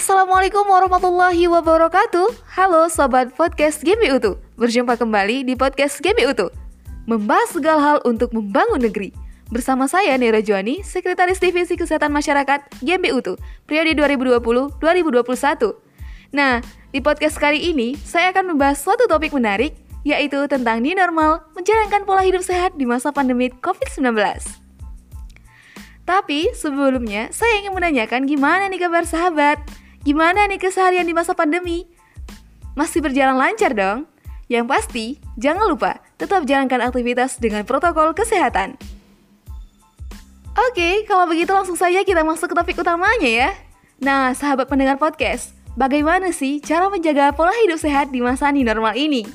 Assalamualaikum warahmatullahi wabarakatuh. Halo Sobat Podcast GBU Utu Berjumpa kembali di Podcast GBU Utu Membahas segala hal untuk membangun negeri. Bersama saya Nera Juani, Sekretaris Divisi Kesehatan Masyarakat GBU Utu Periode 2020-2021 Nah, di podcast kali ini saya akan membahas suatu topik menarik Yaitu tentang new normal menjalankan pola hidup sehat di masa pandemi COVID-19 tapi sebelumnya saya ingin menanyakan gimana nih kabar sahabat? Gimana nih keseharian di masa pandemi? Masih berjalan lancar dong? Yang pasti, jangan lupa tetap jalankan aktivitas dengan protokol kesehatan. Oke, kalau begitu langsung saja kita masuk ke topik utamanya ya. Nah, sahabat pendengar podcast, bagaimana sih cara menjaga pola hidup sehat di masa new normal ini?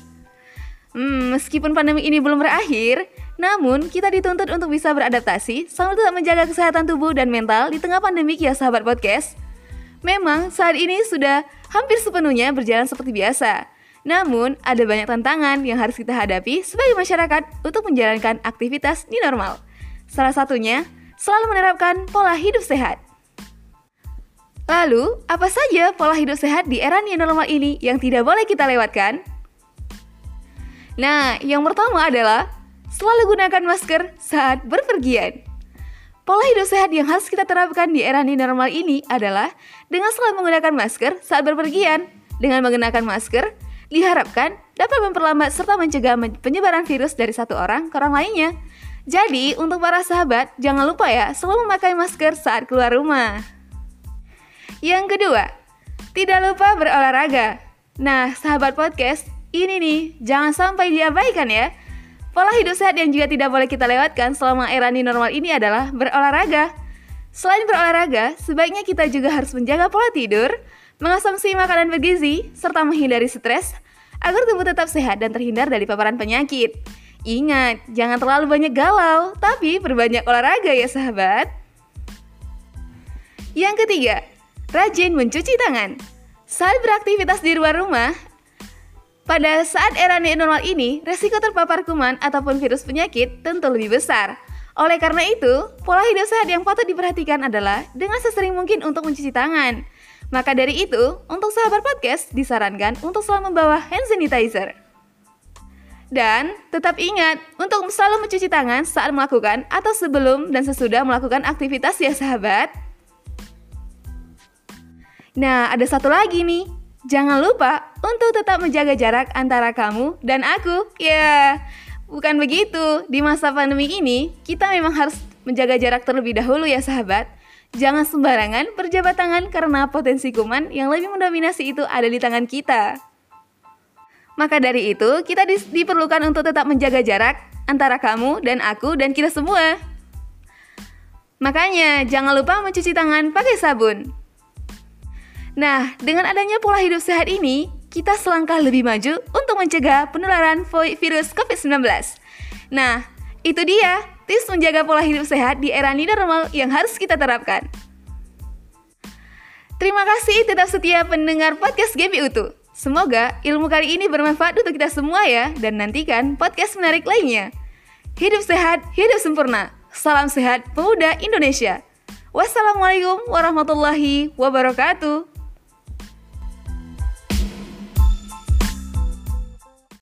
Hmm, meskipun pandemi ini belum berakhir, namun, kita dituntut untuk bisa beradaptasi sambil tetap menjaga kesehatan tubuh dan mental di tengah pandemi ya sahabat podcast. Memang saat ini sudah hampir sepenuhnya berjalan seperti biasa. Namun, ada banyak tantangan yang harus kita hadapi sebagai masyarakat untuk menjalankan aktivitas di normal. Salah satunya, selalu menerapkan pola hidup sehat. Lalu, apa saja pola hidup sehat di era new normal ini yang tidak boleh kita lewatkan? Nah, yang pertama adalah Selalu gunakan masker saat berpergian. Pola hidup sehat yang harus kita terapkan di era new normal ini adalah dengan selalu menggunakan masker saat berpergian. Dengan menggunakan masker, diharapkan dapat memperlambat serta mencegah penyebaran virus dari satu orang ke orang lainnya. Jadi, untuk para sahabat, jangan lupa ya selalu memakai masker saat keluar rumah. Yang kedua, tidak lupa berolahraga. Nah, sahabat podcast, ini nih, jangan sampai diabaikan ya. Pola hidup sehat yang juga tidak boleh kita lewatkan selama era new normal ini adalah berolahraga. Selain berolahraga, sebaiknya kita juga harus menjaga pola tidur, mengonsumsi makanan bergizi, serta menghindari stres agar tubuh tetap sehat dan terhindar dari paparan penyakit. Ingat, jangan terlalu banyak galau, tapi berbanyak olahraga ya sahabat. Yang ketiga, rajin mencuci tangan. Saat beraktivitas di luar rumah, pada saat era new normal ini, resiko terpapar kuman ataupun virus penyakit tentu lebih besar. Oleh karena itu, pola hidup sehat yang patut diperhatikan adalah dengan sesering mungkin untuk mencuci tangan. Maka dari itu, untuk sahabat podcast disarankan untuk selalu membawa hand sanitizer. Dan tetap ingat untuk selalu mencuci tangan saat melakukan atau sebelum dan sesudah melakukan aktivitas ya sahabat. Nah, ada satu lagi nih. Jangan lupa untuk tetap menjaga jarak antara kamu dan aku. Ya, bukan begitu. Di masa pandemi ini, kita memang harus menjaga jarak terlebih dahulu ya sahabat. Jangan sembarangan berjabat tangan karena potensi kuman yang lebih mendominasi itu ada di tangan kita. Maka dari itu, kita di diperlukan untuk tetap menjaga jarak antara kamu dan aku dan kita semua. Makanya, jangan lupa mencuci tangan pakai sabun. Nah, dengan adanya pola hidup sehat ini, kita selangkah lebih maju untuk mencegah penularan virus COVID-19. Nah, itu dia tips menjaga pola hidup sehat di era new normal yang harus kita terapkan. Terima kasih tetap setia pendengar podcast GBU Utu. Semoga ilmu kali ini bermanfaat untuk kita semua ya dan nantikan podcast menarik lainnya. Hidup sehat, hidup sempurna. Salam sehat pemuda Indonesia. Wassalamualaikum warahmatullahi wabarakatuh.